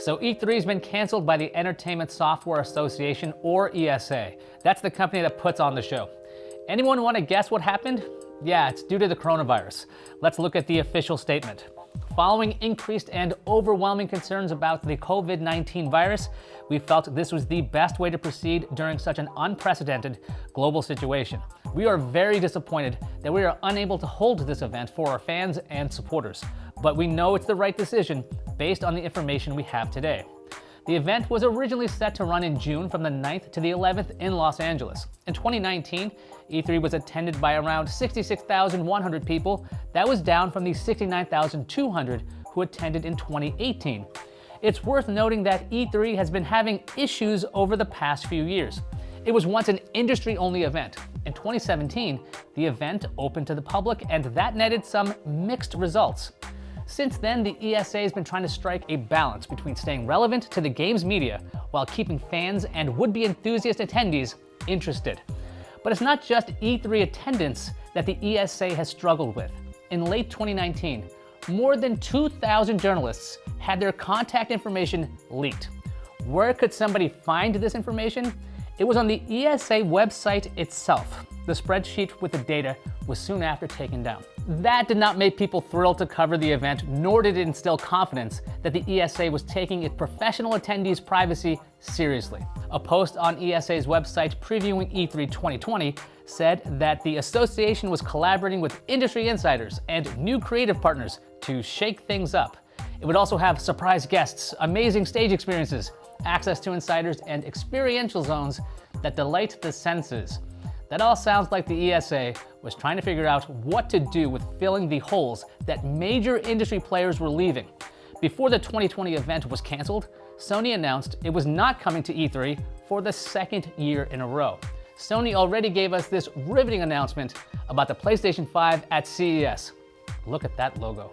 So E3 has been canceled by the Entertainment Software Association, or ESA. That's the company that puts on the show. Anyone want to guess what happened? Yeah, it's due to the coronavirus. Let's look at the official statement. Following increased and overwhelming concerns about the COVID 19 virus, we felt this was the best way to proceed during such an unprecedented global situation. We are very disappointed that we are unable to hold this event for our fans and supporters, but we know it's the right decision based on the information we have today. The event was originally set to run in June from the 9th to the 11th in Los Angeles. In 2019, E3 was attended by around 66,100 people. That was down from the 69,200 who attended in 2018. It's worth noting that E3 has been having issues over the past few years. It was once an industry only event. In 2017, the event opened to the public and that netted some mixed results. Since then, the ESA has been trying to strike a balance between staying relevant to the game's media while keeping fans and would be enthusiast attendees interested. But it's not just E3 attendance that the ESA has struggled with. In late 2019, more than 2,000 journalists had their contact information leaked. Where could somebody find this information? It was on the ESA website itself. The spreadsheet with the data was soon after taken down. That did not make people thrilled to cover the event, nor did it instill confidence that the ESA was taking its professional attendees' privacy seriously. A post on ESA's website previewing E3 2020 said that the association was collaborating with industry insiders and new creative partners to shake things up. It would also have surprise guests, amazing stage experiences, access to insiders, and experiential zones that delight the senses. That all sounds like the ESA was trying to figure out what to do with filling the holes that major industry players were leaving. Before the 2020 event was canceled, Sony announced it was not coming to E3 for the second year in a row. Sony already gave us this riveting announcement about the PlayStation 5 at CES. Look at that logo.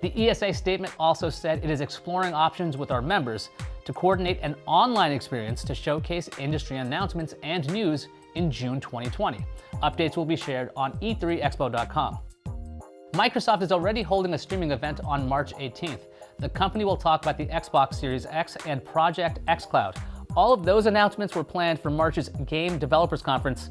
The ESA statement also said it is exploring options with our members to coordinate an online experience to showcase industry announcements and news in June 2020. Updates will be shared on e3expo.com. Microsoft is already holding a streaming event on March 18th. The company will talk about the Xbox Series X and Project xCloud. All of those announcements were planned for March's Game Developers Conference.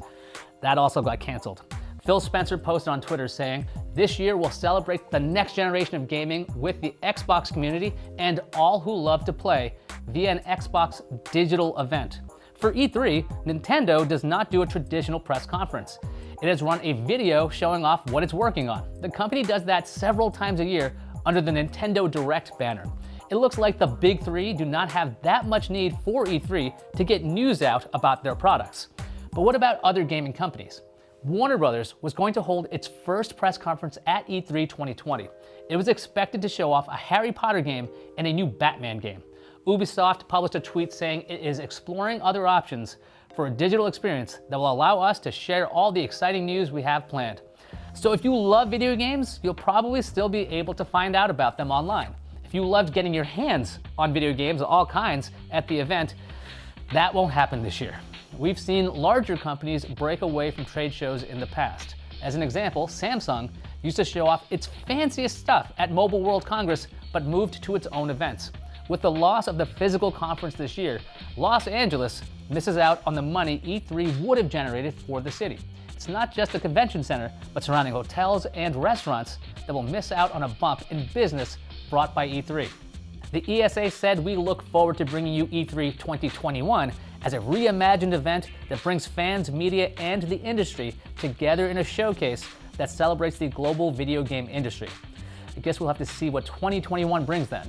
That also got canceled. Phil Spencer posted on Twitter saying, This year we'll celebrate the next generation of gaming with the Xbox community and all who love to play via an Xbox digital event. For E3, Nintendo does not do a traditional press conference. It has run a video showing off what it's working on. The company does that several times a year under the Nintendo Direct banner. It looks like the big three do not have that much need for E3 to get news out about their products. But what about other gaming companies? Warner Brothers was going to hold its first press conference at E3 2020. It was expected to show off a Harry Potter game and a new Batman game. Ubisoft published a tweet saying it is exploring other options for a digital experience that will allow us to share all the exciting news we have planned. So if you love video games, you'll probably still be able to find out about them online. If you loved getting your hands on video games of all kinds at the event, that won't happen this year. We've seen larger companies break away from trade shows in the past. As an example, Samsung used to show off its fanciest stuff at Mobile World Congress, but moved to its own events. With the loss of the physical conference this year, Los Angeles misses out on the money E3 would have generated for the city. It's not just the convention center, but surrounding hotels and restaurants that will miss out on a bump in business brought by E3. The ESA said we look forward to bringing you E3 2021 as a reimagined event that brings fans, media, and the industry together in a showcase that celebrates the global video game industry. I guess we'll have to see what 2021 brings then.